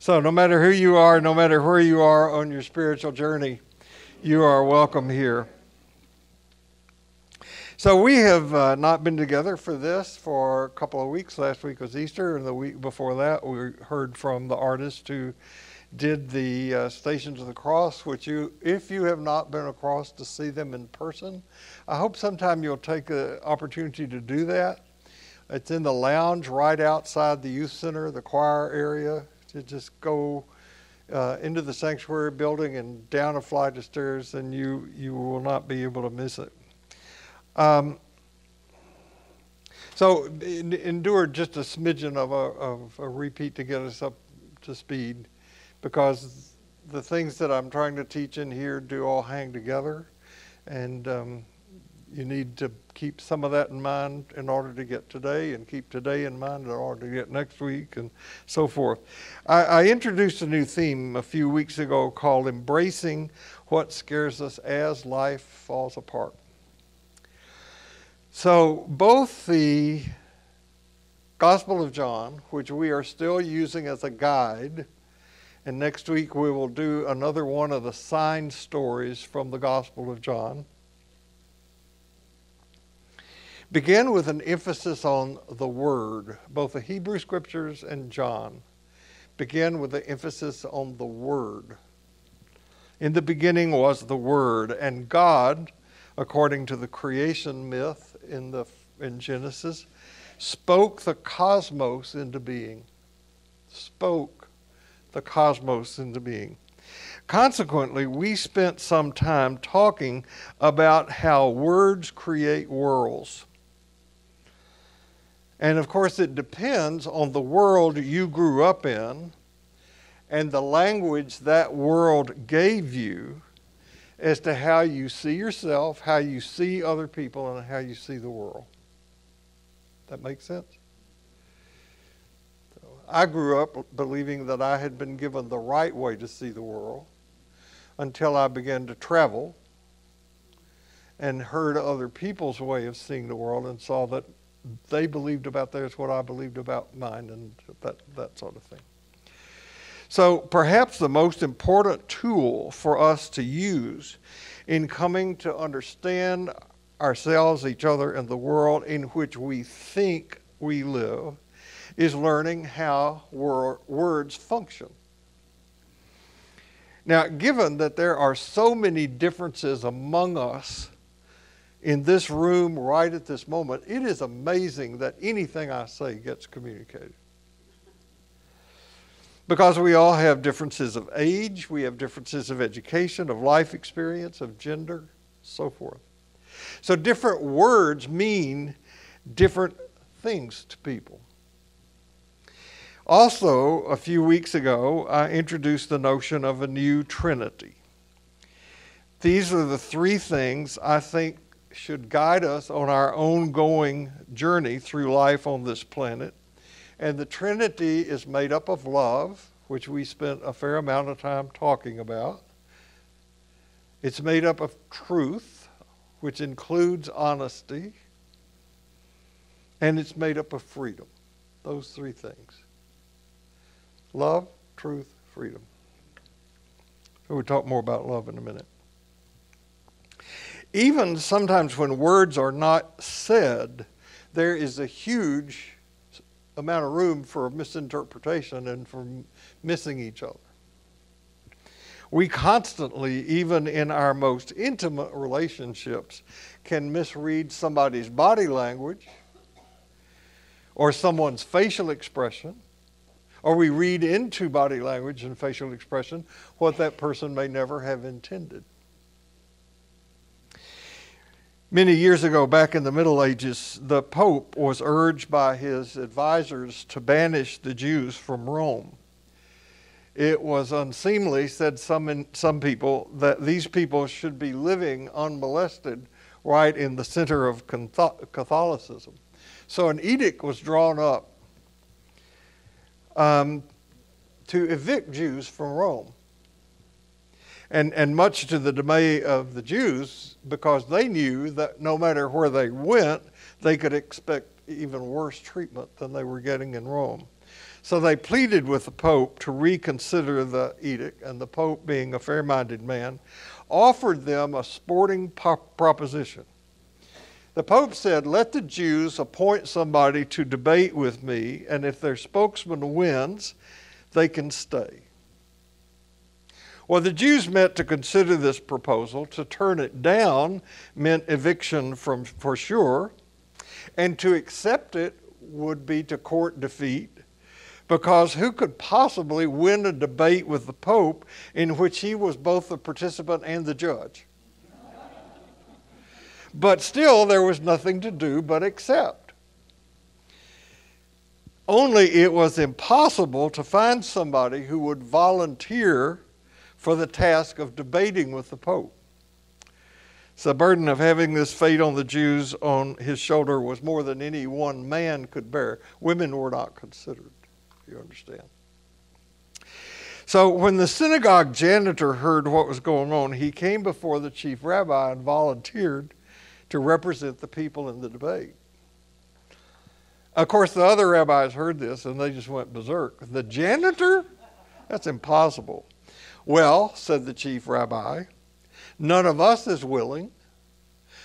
So, no matter who you are, no matter where you are on your spiritual journey, you are welcome here. So, we have uh, not been together for this for a couple of weeks. Last week was Easter, and the week before that, we heard from the artist who did the uh, Stations of the Cross, which you, if you have not been across to see them in person, I hope sometime you'll take the opportunity to do that. It's in the lounge right outside the youth center, the choir area. To just go uh, into the sanctuary building and down a flight of stairs, and you you will not be able to miss it. Um, so endure just a smidgen of a, of a repeat to get us up to speed, because the things that I'm trying to teach in here do all hang together, and um, you need to keep some of that in mind in order to get today, and keep today in mind in order to get next week, and so forth. I, I introduced a new theme a few weeks ago called Embracing What Scares Us as Life Falls Apart. So, both the Gospel of John, which we are still using as a guide, and next week we will do another one of the sign stories from the Gospel of John begin with an emphasis on the Word. Both the Hebrew Scriptures and John begin with the emphasis on the Word. In the beginning was the Word, and God, according to the creation myth in, the, in Genesis, spoke the cosmos into being. Spoke the cosmos into being. Consequently, we spent some time talking about how words create worlds. And of course, it depends on the world you grew up in and the language that world gave you as to how you see yourself, how you see other people, and how you see the world. That makes sense? I grew up believing that I had been given the right way to see the world until I began to travel and heard other people's way of seeing the world and saw that they believed about theirs what I believed about mine, and that, that sort of thing. So, perhaps the most important tool for us to use in coming to understand ourselves, each other, and the world in which we think we live is learning how wor- words function. Now, given that there are so many differences among us in this room right at this moment, it is amazing that anything I say gets communicated. Because we all have differences of age, we have differences of education, of life experience, of gender, so forth. So different words mean different things to people. Also, a few weeks ago, I introduced the notion of a new Trinity. These are the three things I think should guide us on our ongoing journey through life on this planet. And the Trinity is made up of love, which we spent a fair amount of time talking about. It's made up of truth, which includes honesty. And it's made up of freedom. Those three things love, truth, freedom. We'll talk more about love in a minute even sometimes when words are not said, there is a huge amount of room for misinterpretation and for missing each other. We constantly, even in our most intimate relationships, can misread somebody's body language or someone's facial expression, or we read into body language and facial expression what that person may never have intended. Many years ago, back in the Middle Ages, the Pope was urged by his advisors to banish the Jews from Rome. It was unseemly, said some, in, some people, that these people should be living unmolested right in the center of Catholicism. So an edict was drawn up um, to evict Jews from Rome and, and much to the dismay of the Jews, because they knew that no matter where they went, they could expect even worse treatment than they were getting in Rome. So they pleaded with the Pope to reconsider the edict, and the Pope, being a fair minded man, offered them a sporting proposition. The Pope said, Let the Jews appoint somebody to debate with me, and if their spokesman wins, they can stay. Well, the Jews meant to consider this proposal. To turn it down meant eviction from, for sure, and to accept it would be to court defeat because who could possibly win a debate with the Pope in which he was both the participant and the judge? But still, there was nothing to do but accept. Only it was impossible to find somebody who would volunteer for the task of debating with the Pope. So the burden of having this fate on the Jews on his shoulder was more than any one man could bear. Women were not considered. You understand? So when the synagogue janitor heard what was going on, he came before the chief rabbi and volunteered to represent the people in the debate. Of course, the other rabbis heard this and they just went berserk. The janitor? That's impossible. Well, said the chief rabbi, none of us is willing,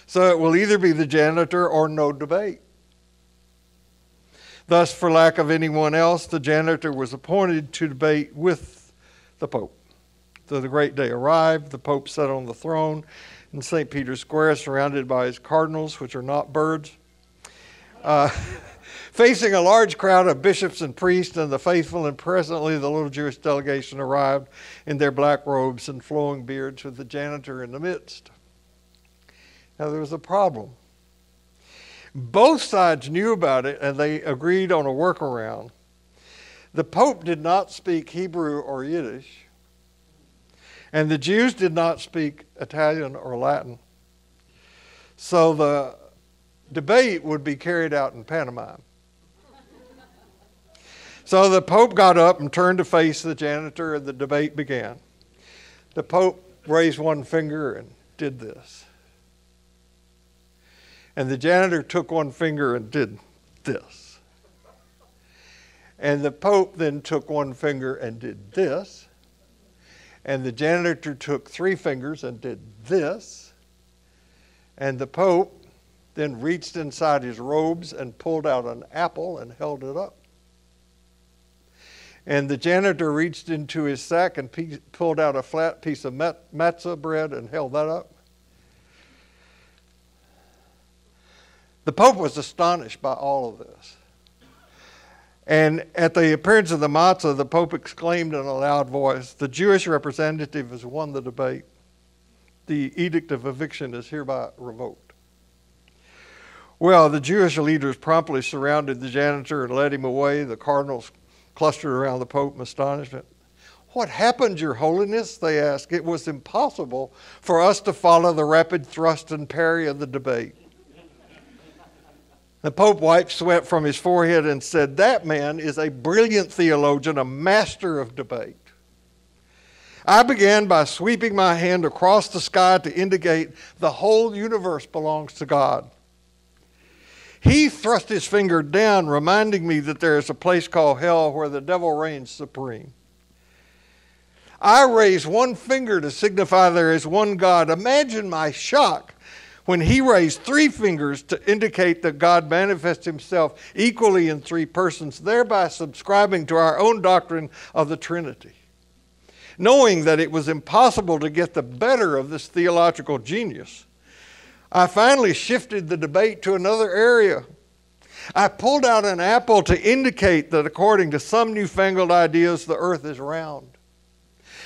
so it will either be the janitor or no debate. Thus, for lack of anyone else, the janitor was appointed to debate with the Pope. So the great day arrived. The Pope sat on the throne in St. Peter's Square, surrounded by his cardinals, which are not birds, uh, facing a large crowd of bishops and priests and the faithful. And presently, the little Jewish delegation arrived in their black robes and flowing beards, with the janitor in the midst. Now, there was a problem. Both sides knew about it and they agreed on a workaround. The Pope did not speak Hebrew or Yiddish, and the Jews did not speak Italian or Latin. So the debate would be carried out in pantomime. So the Pope got up and turned to face the janitor, and the debate began. The Pope raised one finger and did this. And the janitor took one finger and did this. And the Pope then took one finger and did this. And the janitor took three fingers and did this. And the Pope then reached inside his robes and pulled out an apple and held it up. And the janitor reached into his sack and pulled out a flat piece of matzah bread and held that up. The Pope was astonished by all of this. And at the appearance of the matzah, the Pope exclaimed in a loud voice, The Jewish representative has won the debate. The edict of eviction is hereby revoked. Well, the Jewish leaders promptly surrounded the janitor and led him away. The cardinals clustered around the Pope in astonishment. What happened, Your Holiness? They asked. It was impossible for us to follow the rapid thrust and parry of the debate. The Pope wiped sweat from his forehead and said, That man is a brilliant theologian, a master of debate. I began by sweeping my hand across the sky to indicate the whole universe belongs to God. He thrust his finger down, reminding me that there is a place called hell where the devil reigns supreme. I raised one finger to signify there is one God. Imagine my shock when he raised three fingers to indicate that God manifests himself equally in three persons, thereby subscribing to our own doctrine of the Trinity. Knowing that it was impossible to get the better of this theological genius, I finally shifted the debate to another area. I pulled out an apple to indicate that according to some newfangled ideas, the earth is round.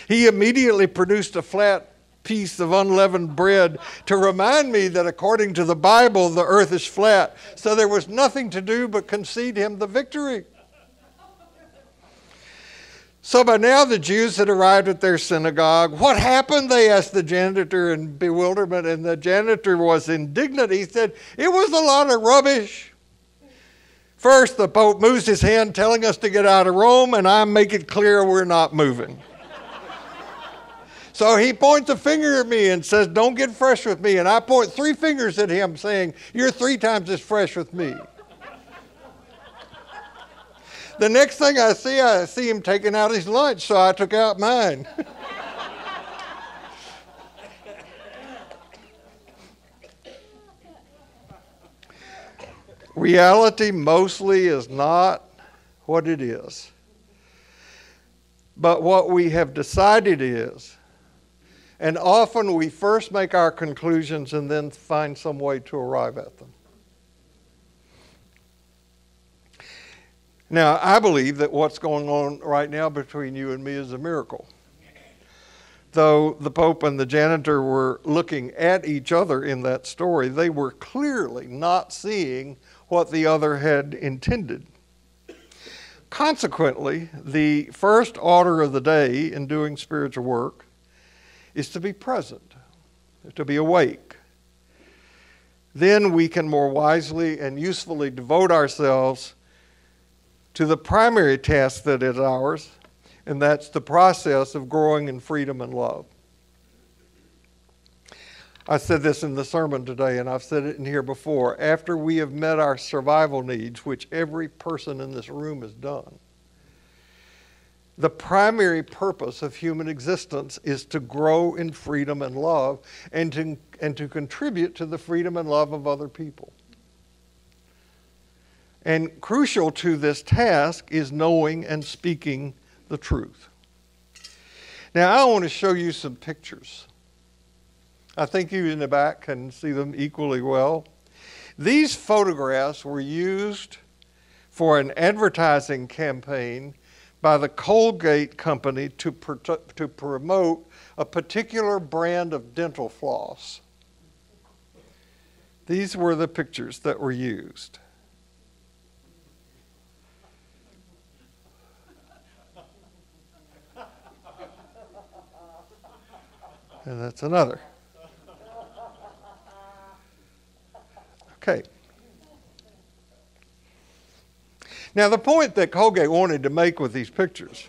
He immediately produced a flat piece of unleavened bread to remind me that according to the Bible, the earth is flat. So there was nothing to do but concede him the victory. So by now the Jews had arrived at their synagogue. What happened? They asked the janitor in bewilderment, and the janitor was indignant. He said, It was a lot of rubbish. First, the Pope moves his hand telling us to get out of Rome, and I make it clear we're not moving. So he points a finger at me and says, Don't get fresh with me. And I point three fingers at him, saying, You're three times as fresh with me. The next thing I see, I see him taking out his lunch, so I took out mine. Reality mostly is not what it is. But what we have decided is, and often we first make our conclusions and then find some way to arrive at them. Now, I believe that what's going on right now between you and me is a miracle. Though the Pope and the janitor were looking at each other in that story, they were clearly not seeing what the other had intended. Consequently, the first order of the day in doing spiritual work is to be present, to be awake. Then we can more wisely and usefully devote ourselves to the primary task that is ours, and that's the process of growing in freedom and love. I said this in the sermon today, and I've said it in here before. After we have met our survival needs, which every person in this room has done, the primary purpose of human existence is to grow in freedom and love and to, and to contribute to the freedom and love of other people. And crucial to this task is knowing and speaking the truth. Now, I want to show you some pictures. I think you in the back can see them equally well. These photographs were used for an advertising campaign by the Colgate Company to, to promote a particular brand of dental floss. These were the pictures that were used. And that's another. Okay. Now, the point that Colgate wanted to make with these pictures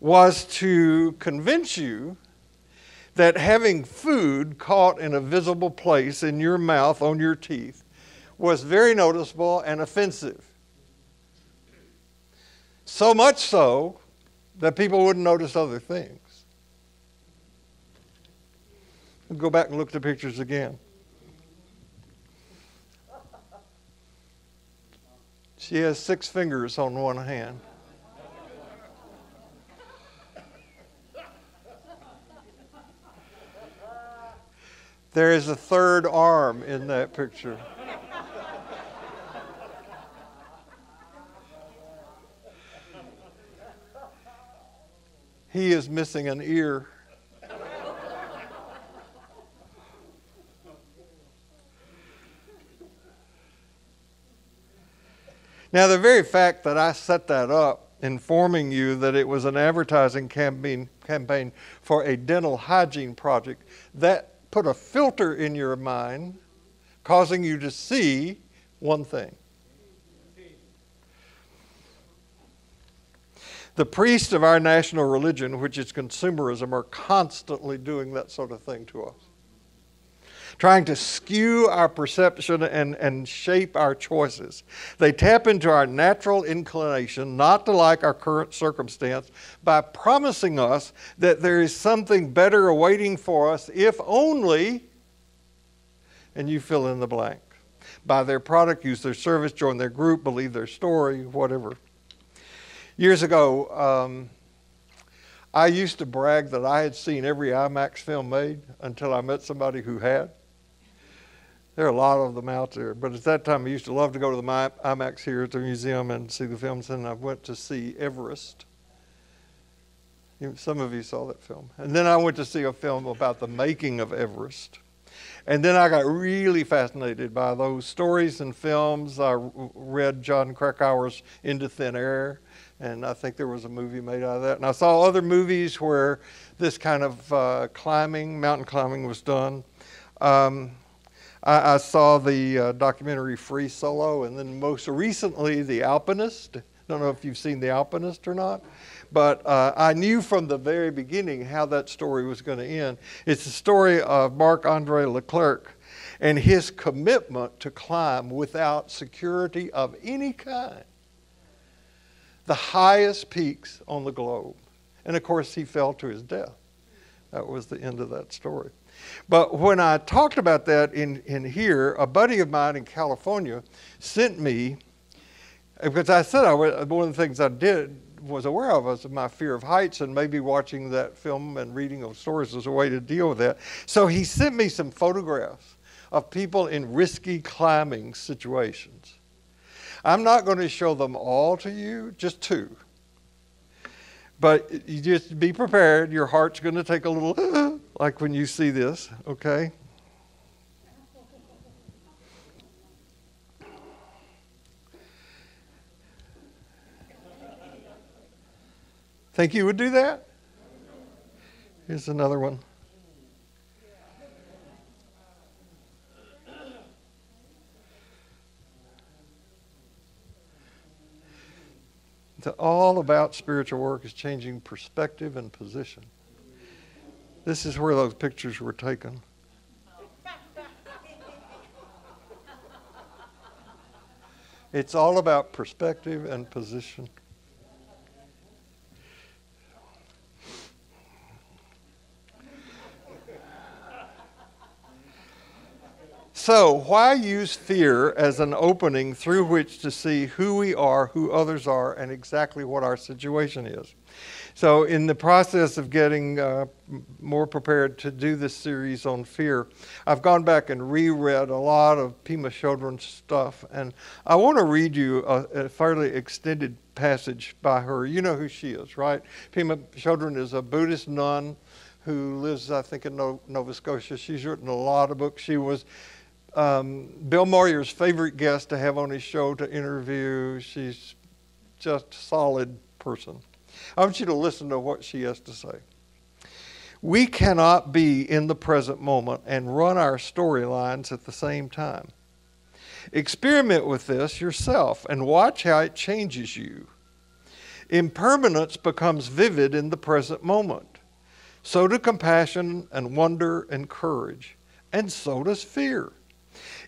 was to convince you that having food caught in a visible place in your mouth, on your teeth, was very noticeable and offensive. So much so that people wouldn't notice other things. Go back and look at the pictures again. She has six fingers on one hand. There is a third arm in that picture. He is missing an ear. Now, the very fact that I set that up, informing you that it was an advertising campaign, campaign for a dental hygiene project, that put a filter in your mind, causing you to see one thing. The priests of our national religion, which is consumerism, are constantly doing that sort of thing to us trying to skew our perception and, and shape our choices. They tap into our natural inclination not to like our current circumstance by promising us that there is something better awaiting for us if only, and you fill in the blank. Buy their product, use their service, join their group, believe their story, whatever. Years ago, um, I used to brag that I had seen every IMAX film made until I met somebody who had. There are a lot of them out there, but at that time I used to love to go to the IMAX here at the museum and see the films, and I went to see Everest. Some of you saw that film. And then I went to see a film about the making of Everest. And then I got really fascinated by those stories and films. I read Jon Krakauer's Into Thin Air, and I think there was a movie made out of that. And I saw other movies where this kind of uh, climbing, mountain climbing, was done. Um, I, I saw the uh, documentary Free Solo, and then most recently, The Alpinist. I Don't know if you've seen The Alpinist or not, but uh, I knew from the very beginning how that story was going to end. It's the story of Marc Andre Leclerc and his commitment to climb without security of any kind. the highest peaks on the globe. And of course, he fell to his death. That was the end of that story. But when I talked about that in, in here, a buddy of mine in California sent me, because I said I was, one of the things I did was aware of was my fear of heights, and maybe watching that film and reading those stories was a way to deal with that. So he sent me some photographs of people in risky climbing situations. I'm not going to show them all to you, just two. But you just be prepared. Your heart's going to take a little, like when you see this, okay? Think you would do that? Here's another one. It's all about spiritual work is changing perspective and position. This is where those pictures were taken. It's all about perspective and position. So, why use fear as an opening through which to see who we are, who others are, and exactly what our situation is? So, in the process of getting uh, more prepared to do this series on fear, I've gone back and reread a lot of Pema Chodron's stuff, and I want to read you a, a fairly extended passage by her. You know who she is, right? Pema Chodron is a Buddhist nun who lives, I think, in Nova Scotia. She's written a lot of books. She was um, Bill Moyers' favorite guest to have on his show to interview. She's just a solid person. I want you to listen to what she has to say. We cannot be in the present moment and run our storylines at the same time. Experiment with this yourself and watch how it changes you. Impermanence becomes vivid in the present moment. So do compassion and wonder and courage, and so does fear.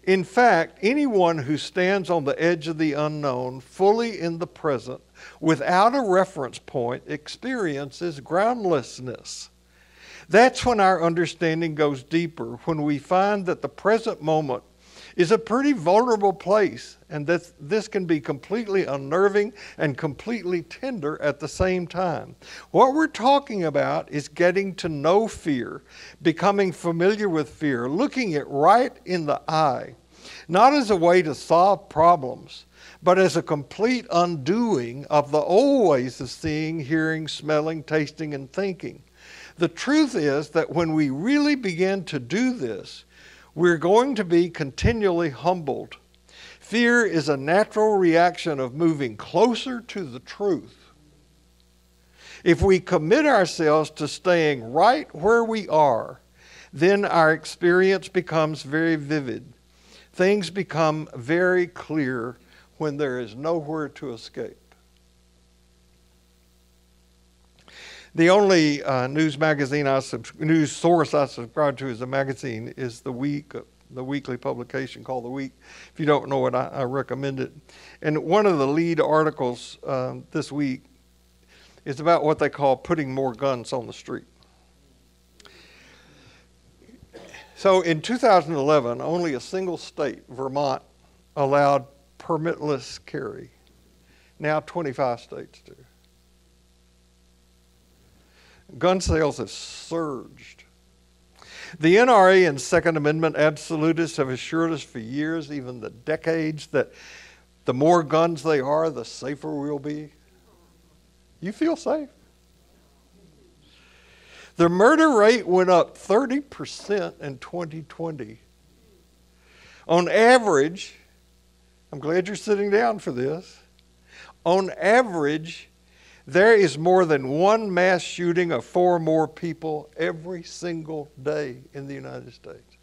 In fact, anyone who stands on the edge of the unknown, fully in the present, without a reference point, experiences groundlessness. That's when our understanding goes deeper, when we find that the present moment is a pretty vulnerable place, and that this can be completely unnerving and completely tender at the same time. What we're talking about is getting to know fear, becoming familiar with fear, looking it right in the eye, not as a way to solve problems, but as a complete undoing of the old ways of seeing, hearing, smelling, tasting, and thinking. The truth is that when we really begin to do this, we're going to be continually humbled. Fear is a natural reaction of moving closer to the truth. If we commit ourselves to staying right where we are, then our experience becomes very vivid. Things become very clear when there is nowhere to escape. The only uh, news magazine I sub- news source I subscribe to as a magazine is the week the weekly publication called The Week. If you don't know it, I, I recommend it. And one of the lead articles um, this week is about what they call putting more guns on the street. So in 2011, only a single state, Vermont, allowed permitless carry. Now 25 states do gun sales have surged. The NRA and Second Amendment absolutists have assured us for years, even the decades, that the more guns they are, the safer we'll be. You feel safe? The murder rate went up 30% in 2020. On average, I'm glad you're sitting down for this. On average, there is more than one mass shooting of four or more people every single day in the United States.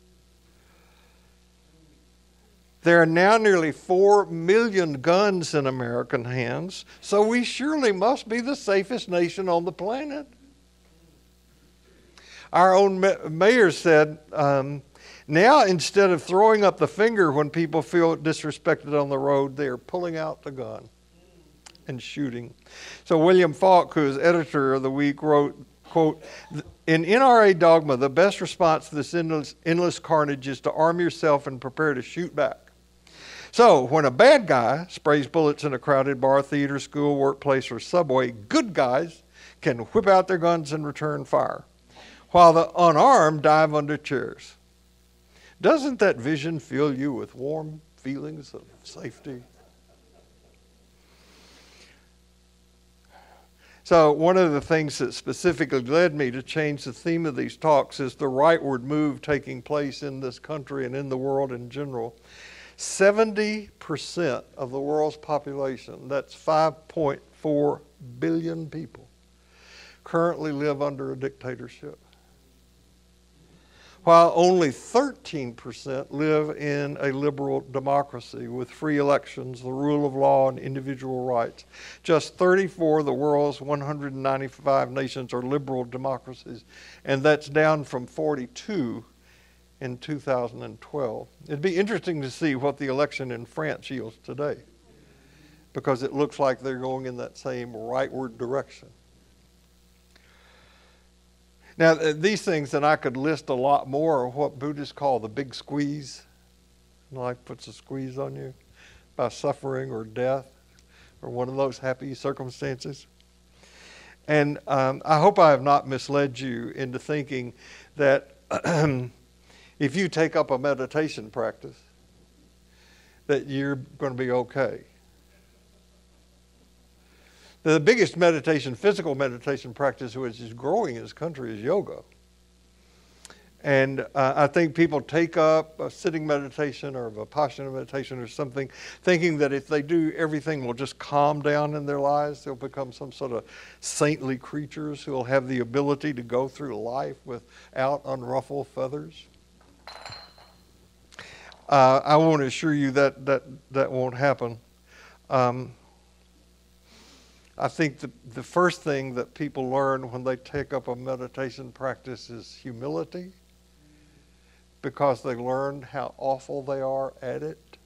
There are now nearly 4 million guns in American hands, so we surely must be the safest nation on the planet. Our own mayor said, um, now instead of throwing up the finger when people feel disrespected on the road, they are pulling out the gun. And shooting. So William Falk, who is editor of the week, wrote, quote, in NRA dogma, the best response to this endless, endless carnage is to arm yourself and prepare to shoot back. So, when a bad guy sprays bullets in a crowded bar, theater, school, workplace, or subway, good guys can whip out their guns and return fire, while the unarmed dive under chairs. Doesn't that vision fill you with warm feelings of safety? So, one of the things that specifically led me to change the theme of these talks is the rightward move taking place in this country and in the world in general. 70% of the world's population, that's 5.4 billion people, currently live under a dictatorship while only 13% live in a liberal democracy with free elections, the rule of law, and individual rights. Just 34 of the world's 195 nations are liberal democracies, and that's down from 42 in 2012. It'd be interesting to see what the election in France yields today, because it looks like they're going in that same rightward direction. Now, these things, and I could list a lot more, are what Buddhists call the big squeeze. Life puts a squeeze on you by suffering or death or one of those happy circumstances. And um, I hope I have not misled you into thinking that if you take up a meditation practice, that you're going to be okay. The biggest meditation, physical meditation practice which is growing in this country is yoga. And uh, I think people take up a sitting meditation or a Vipassana meditation or something, thinking that if they do, everything will just calm down in their lives. They'll become some sort of saintly creatures who will have the ability to go through life without unruffled feathers. Uh, I want to assure you that that, that won't happen. Um, I think the, the first thing that people learn when they take up a meditation practice is humility because they learn how awful they are at it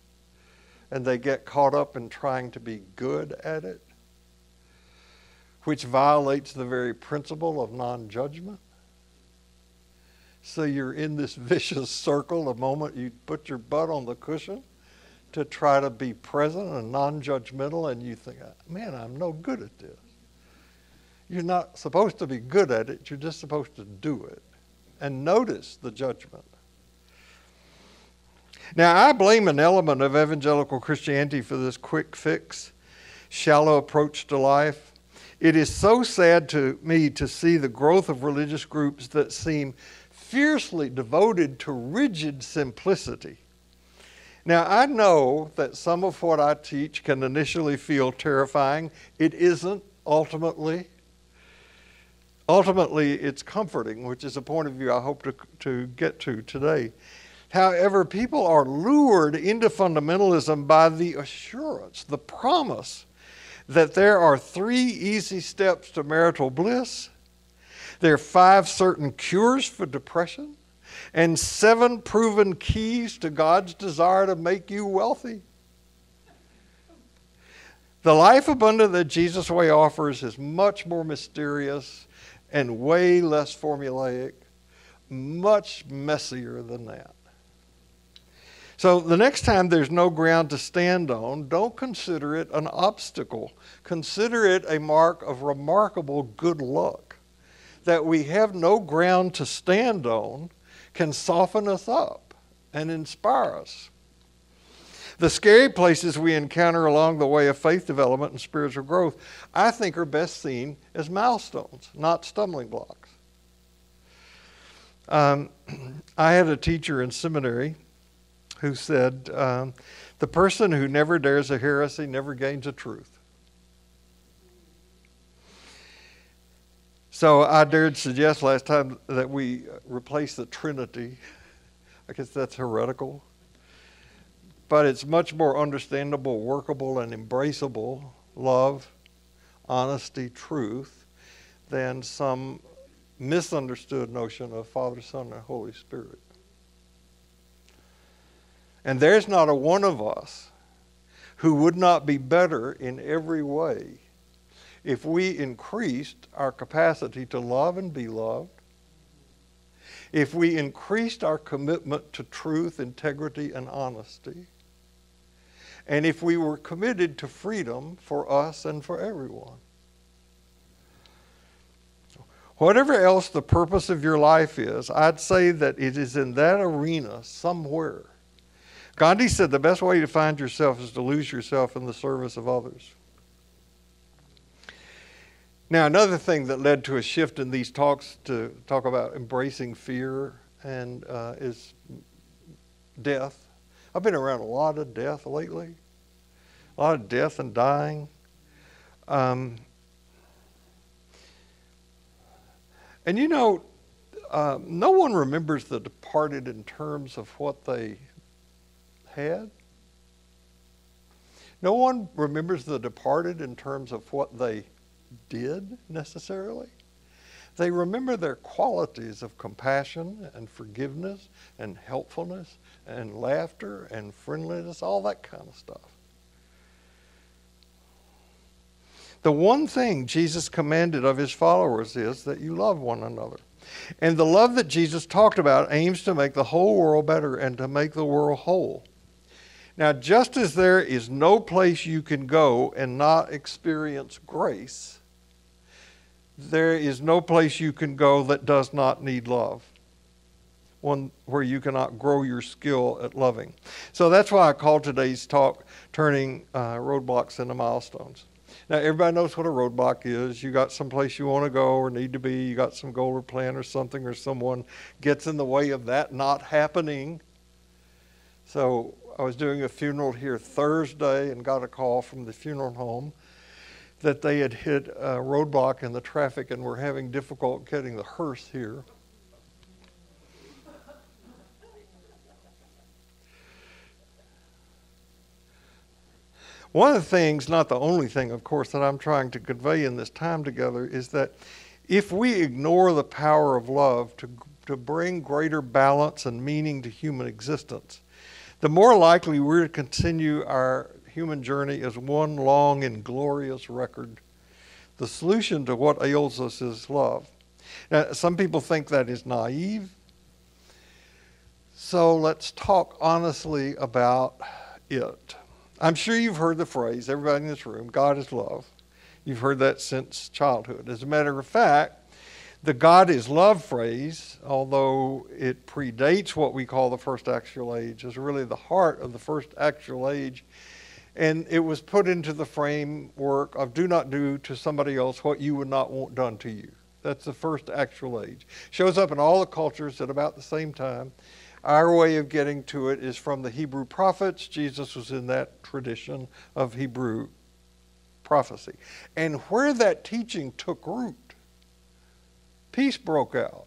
and they get caught up in trying to be good at it, which violates the very principle of non judgment. So you're in this vicious circle the moment you put your butt on the cushion to try to be present and non judgmental, and you think, man, I'm no good at this. You're not supposed to be good at it, you're just supposed to do it and notice the judgment. Now, I blame an element of evangelical Christianity for this quick fix, shallow approach to life. It is so sad to me to see the growth of religious groups that seem fiercely devoted to rigid simplicity now, I know that some of what I teach can initially feel terrifying. It isn't ultimately. Ultimately, it's comforting, which is a point of view I hope to, to get to today. However, people are lured into fundamentalism by the assurance, the promise that there are three easy steps to marital bliss, there are five certain cures for depression, and seven proven keys to God's desire to make you wealthy. The life abundant that Jesus' way offers is much more mysterious and way less formulaic, much messier than that. So the next time there's no ground to stand on, don't consider it an obstacle. Consider it a mark of remarkable good luck that we have no ground to stand on can soften us up and inspire us. The scary places we encounter along the way of faith development and spiritual growth, I think, are best seen as milestones, not stumbling blocks. Um, I had a teacher in seminary who said, um, The person who never dares a heresy never gains a truth. So I dared suggest last time that we replace the Trinity. I guess that's heretical. But it's much more understandable, workable, and embraceable love, honesty, truth than some misunderstood notion of Father, Son, and Holy Spirit. And there's not a one of us who would not be better in every way if we increased our capacity to love and be loved, if we increased our commitment to truth, integrity, and honesty, and if we were committed to freedom for us and for everyone. Whatever else the purpose of your life is, I'd say that it is in that arena somewhere. Gandhi said the best way to find yourself is to lose yourself in the service of others. Now, another thing that led to a shift in these talks to talk about embracing fear and uh, is death. I've been around a lot of death lately, a lot of death and dying. Um, and you know, uh, no one remembers the departed in terms of what they had. No one remembers the departed in terms of what they did necessarily. They remember their qualities of compassion and forgiveness and helpfulness and laughter and friendliness, all that kind of stuff. The one thing Jesus commanded of his followers is that you love one another. And the love that Jesus talked about aims to make the whole world better and to make the world whole. Now, just as there is no place you can go and not experience grace, there is no place you can go that does not need love. One where you cannot grow your skill at loving. So that's why I call today's talk Turning uh, Roadblocks into Milestones. Now, everybody knows what a roadblock is. You got someplace you want to go or need to be, you got some goal or plan or something, or someone gets in the way of that not happening. So, I was doing a funeral here Thursday and got a call from the funeral home that they had hit a roadblock in the traffic and were having difficulty getting the hearse here. One of the things, not the only thing, of course, that I'm trying to convey in this time together is that if we ignore the power of love to, to bring greater balance and meaning to human existence, the more likely we're to continue our human journey is one long and glorious record. The solution to what ails us is love. Now, some people think that is naive. So let's talk honestly about it. I'm sure you've heard the phrase, everybody in this room, God is love. You've heard that since childhood. As a matter of fact, the God is love phrase, although it predates what we call the first Axial Age, is really the heart of the first Axial Age. And it was put into the framework of do not do to somebody else what you would not want done to you. That's the first Axial Age. Shows up in all the cultures at about the same time. Our way of getting to it is from the Hebrew prophets. Jesus was in that tradition of Hebrew prophecy. And where that teaching took root, peace broke out.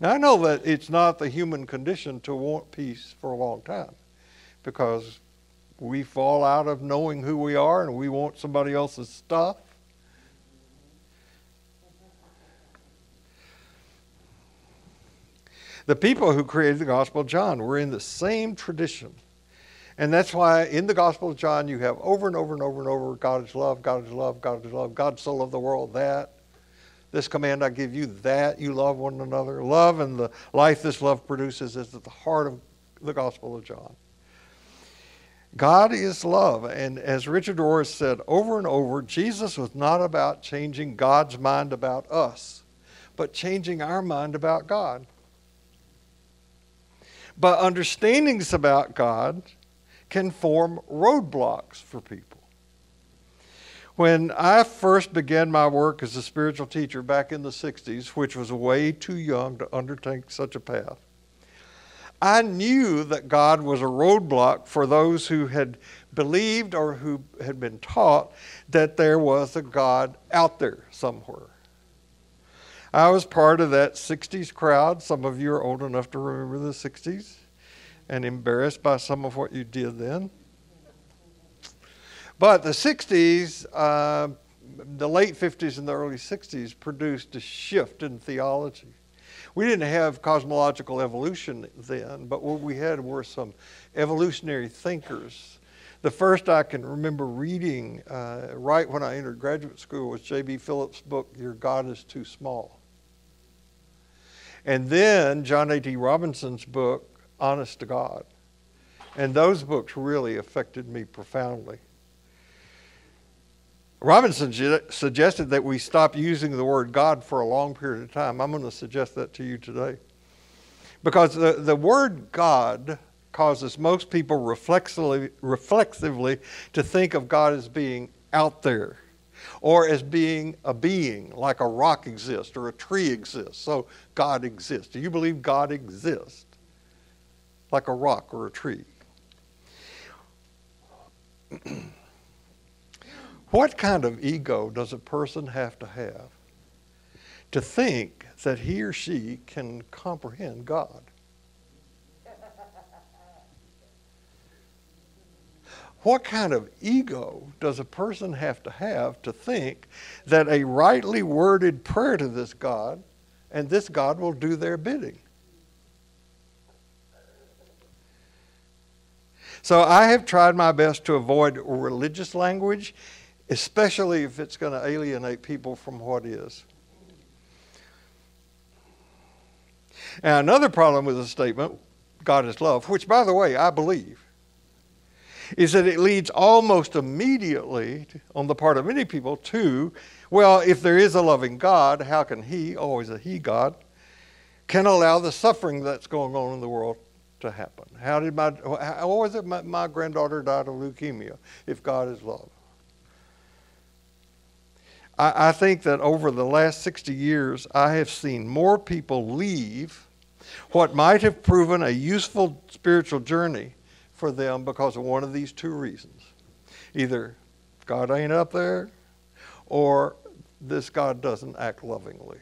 Now, I know that it's not the human condition to want peace for a long time because we fall out of knowing who we are and we want somebody else's stuff. The people who created the Gospel of John were in the same tradition. And that's why in the Gospel of John you have over and over and over and over God is love, God is love, God is love, God so loved the world that this command I give you that you love one another. Love and the life this love produces is at the heart of the Gospel of John. God is love. And as Richard Rohr said over and over, Jesus was not about changing God's mind about us, but changing our mind about God. But understandings about God can form roadblocks for people. When I first began my work as a spiritual teacher back in the 60s, which was way too young to undertake such a path, I knew that God was a roadblock for those who had believed or who had been taught that there was a God out there somewhere. I was part of that 60s crowd. Some of you are old enough to remember the 60s and embarrassed by some of what you did then. But the 60s, uh, the late 50s and the early 60s produced a shift in theology. We didn't have cosmological evolution then, but what we had were some evolutionary thinkers The first I can remember reading uh, right when I entered graduate school was J.B. Phillips' book, Your God is Too Small. And then John A.T. Robinson's book, Honest to God. And those books really affected me profoundly. Robinson suggested that we stop using the word God for a long period of time. I'm going to suggest that to you today. Because the, the word God causes most people reflexively, reflexively to think of God as being out there or as being a being, like a rock exists or a tree exists. So God exists. Do you believe God exists? Like a rock or a tree. What kind of ego does a person have to have to think that he or she can comprehend God? What kind of ego does a person have to have to think that a rightly worded prayer to this God and this God will do their bidding? So I have tried my best to avoid religious language especially if it's going to alienate people from what is. And another problem with the statement, God is love, which, by the way, I believe, is that it leads almost immediately, on the part of many people, to, well, if there is a loving God, how can He, always a He God, can allow the suffering that's going on in the world to happen? How did my, how was it my, my granddaughter died of leukemia if God is love? I, I think that over the last 60 years, I have seen more people leave what might have proven a useful spiritual journey for them because of one of these two reasons. Either God ain't up there, or this God doesn't act lovingly.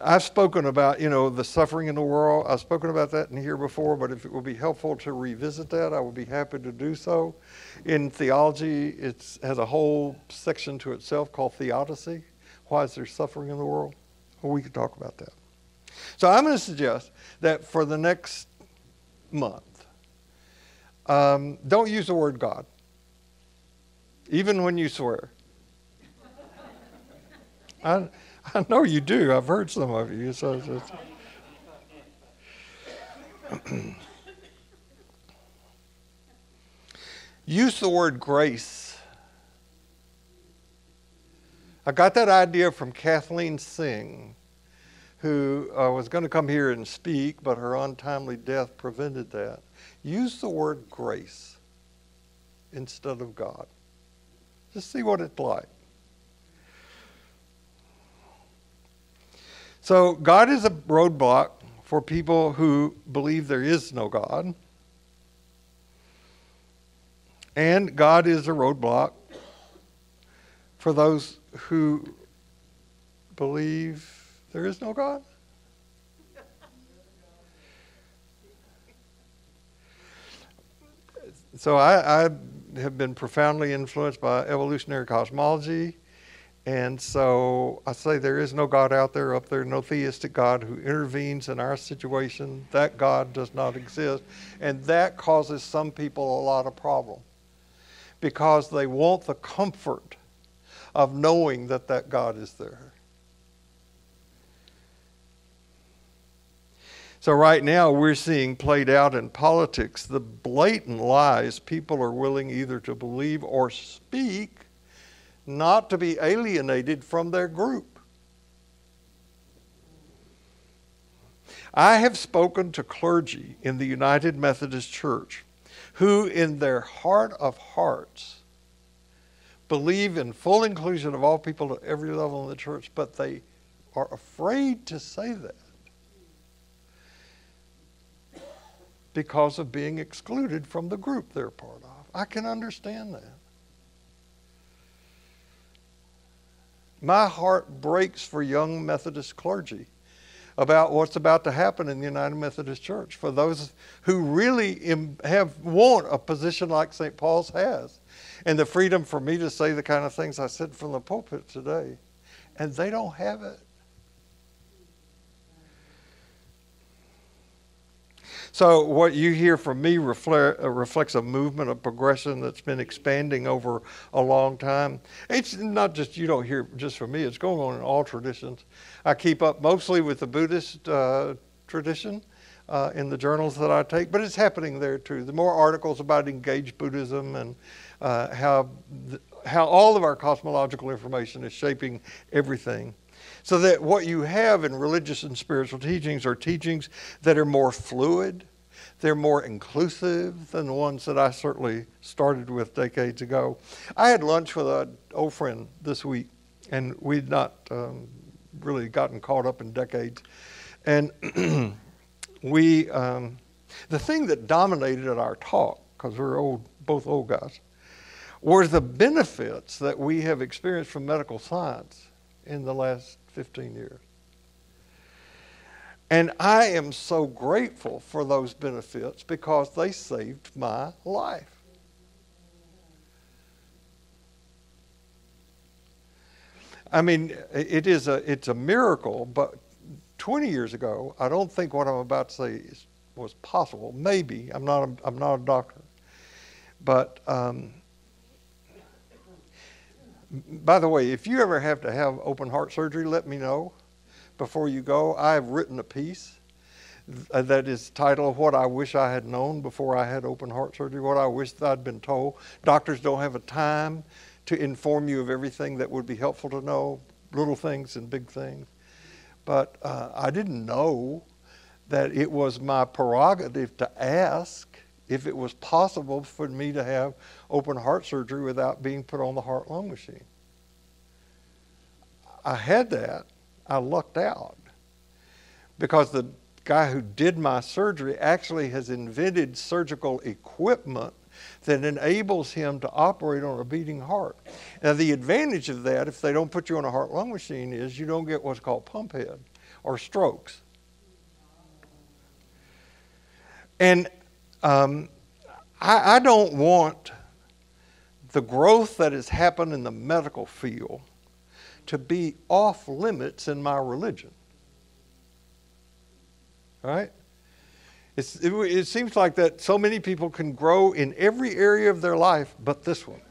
I've spoken about, you know, the suffering in the world. I've spoken about that in here before, but if it would be helpful to revisit that, I would be happy to do so. In theology, it has a whole section to itself called theodicy. Why is there suffering in the world? Well, we could talk about that. So I'm going to suggest that for the next month, um, don't use the word God, even when you swear. I, I know you do. I've heard some of you. So, Use the word grace. I got that idea from Kathleen Singh, who uh, was going to come here and speak, but her untimely death prevented that. Use the word grace instead of God. Just see what it's like. So, God is a roadblock for people who believe there is no God. And God is a roadblock for those who believe there is no God. So I, I, have been profoundly influenced by evolutionary cosmology and so I say there is no God out there, up there, no theistic God who intervenes in our situation. That God does not exist. And that causes some people a lot of problem because they want the comfort of knowing that that God is there. So, right now, we're seeing played out in politics the blatant lies people are willing either to believe or speak not to be alienated from their group. I have spoken to clergy in the United Methodist Church who, in their heart of hearts, believe in full inclusion of all people at every level in the church, but they are afraid to say that because of being excluded from the group they're part of. I can understand that. My heart breaks for young Methodist clergy about what's about to happen in the United Methodist Church for those who really have want a position like St. Paul's has and the freedom for me to say the kind of things I said from the pulpit today and they don't have it. So what you hear from me reflect, uh, reflects a movement of progression that's been expanding over a long time. It's not just you don't hear just from me; it's going on in all traditions. I keep up mostly with the Buddhist uh, tradition uh, in the journals that I take, but it's happening there too. The more articles about engaged Buddhism and uh, how th- how all of our cosmological information is shaping everything. So that what you have in religious and spiritual teachings are teachings that are more fluid, they're more inclusive than the ones that I certainly started with decades ago. I had lunch with an old friend this week, and we'd not um, really gotten caught up in decades. And we, um, the thing that dominated our talk, because we're old, both old guys, were the benefits that we have experienced from medical science in the last 15 years. And I am so grateful for those benefits because they saved my life. I mean, it is a it's a miracle, but 20 years ago, I don't think what I'm about to say is, was possible. Maybe I'm not a, I'm not a doctor, but um, by the way, if you ever have to have open heart surgery, let me know before you go. I have written a piece that is titled What I Wish I Had Known Before I Had Open Heart Surgery, What I Wish I'd Been Told. Doctors don't have a time to inform you of everything that would be helpful to know, little things and big things. But uh, I didn't know that it was my prerogative to ask if it was possible for me to have open heart surgery without being put on the heart lung machine. I had that. I lucked out because the guy who did my surgery actually has invented surgical equipment that enables him to operate on a beating heart. Now, the advantage of that, if they don't put you on a heart lung machine, is you don't get what's called pump head or strokes. And um, I, I don't want the growth that has happened in the medical field to be off limits in my religion. Right? It, it, seems like that so many people can grow in every area of their life but this one.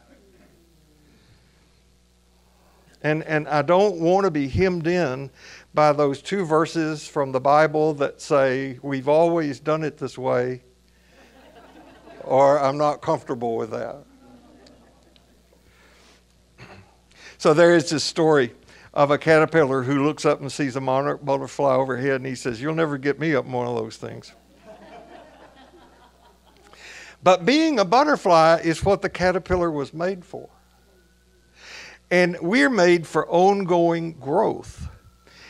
And, and I don't want to be hemmed in by those two verses from the Bible that say, we've always done it this way, or I'm not comfortable with that. So there is this story of a caterpillar who looks up and sees a monarch butterfly overhead and he says, You'll never get me up one of those things. but being a butterfly is what the caterpillar was made for. And we're made for ongoing growth.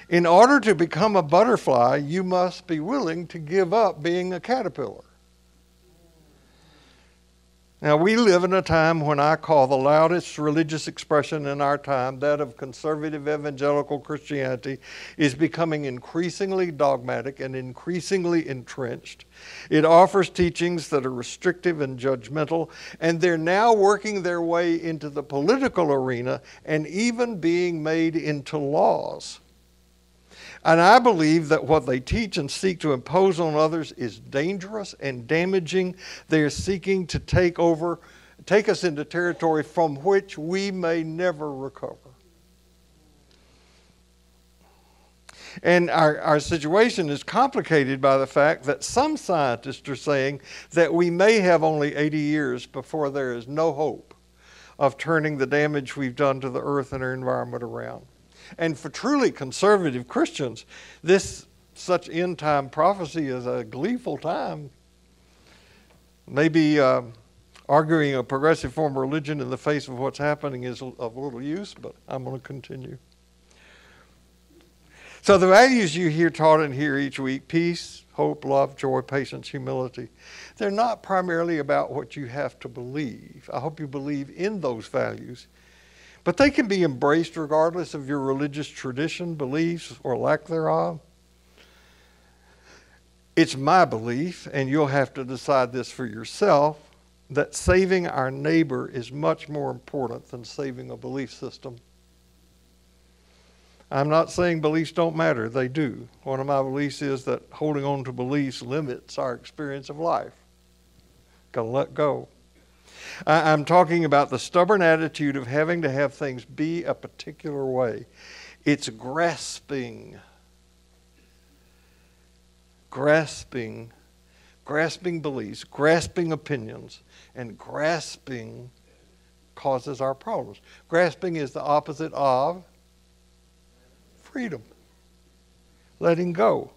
In order to become a butterfly, you must be willing to give up being a caterpillar. Now, we live in a time when I call the loudest religious expression in our time, that of conservative evangelical Christianity, is becoming increasingly dogmatic and increasingly entrenched. It offers teachings that are restrictive and judgmental, and they're now working their way into the political arena and even being made into laws. And I believe that what they teach and seek to impose on others is dangerous and damaging. They are seeking to take over, take us into territory from which we may never recover. And our, our situation is complicated by the fact that some scientists are saying that we may have only 80 years before there is no hope of turning the damage we've done to the earth and our environment around. And for truly conservative Christians, this such end time prophecy is a gleeful time. Maybe uh, arguing a progressive form of religion in the face of what's happening is of little use, but I'm going to continue. So, the values you hear taught in here each week peace, hope, love, joy, patience, humility they're not primarily about what you have to believe. I hope you believe in those values but they can be embraced regardless of your religious tradition, beliefs, or lack thereof. It's my belief, and you'll have to decide this for yourself, that saving our neighbor is much more important than saving a belief system. I'm not saying beliefs don't matter, they do. One of my beliefs is that holding on to beliefs limits our experience of life. Gotta let go. I, I'm talking about the stubborn attitude of having to have things be a particular way. It's grasping. Grasping. Grasping beliefs, grasping opinions, and grasping causes our problems. Grasping is the opposite of freedom, letting go.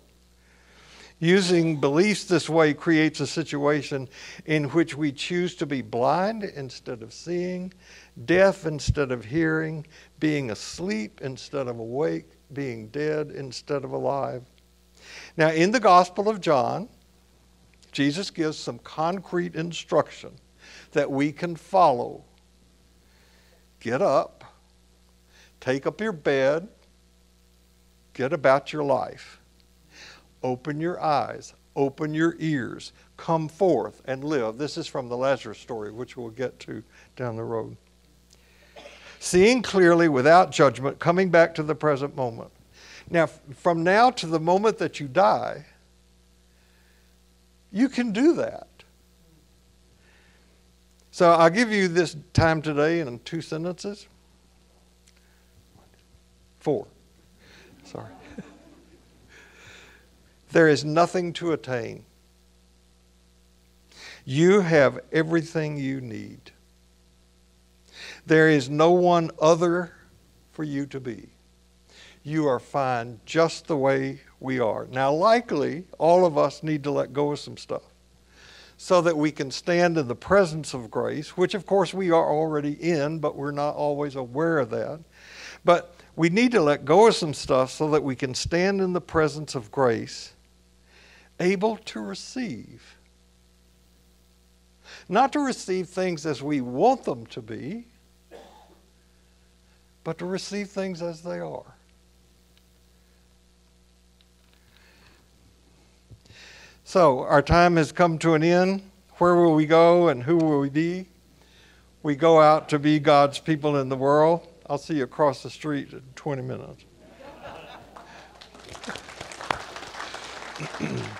Using beliefs this way creates a situation in which we choose to be blind instead of seeing, deaf instead of hearing, being asleep instead of awake, being dead instead of alive. Now, in the Gospel of John, Jesus gives some concrete instruction that we can follow. Get up, take up your bed, get about your life. Open your eyes, open your ears, come forth and live. This is from the Lazarus story, which we'll get to down the road. Seeing clearly without judgment, coming back to the present moment. Now, from now to the moment that you die, you can do that. So I'll give you this time today in two sentences. Four. Sorry. There is nothing to attain. You have everything you need. There is no one other for you to be. You are fine just the way we are. Now, likely, all of us need to let go of some stuff so that we can stand in the presence of grace, which of course we are already in, but we're not always aware of that. But we need to let go of some stuff so that we can stand in the presence of grace able to receive. Not to receive things as we want them to be, but to receive things as they are. So, our time has come to an end. Where will we go and who will we be? We go out to be God's people in the world. I'll see you across the street in 20 minutes.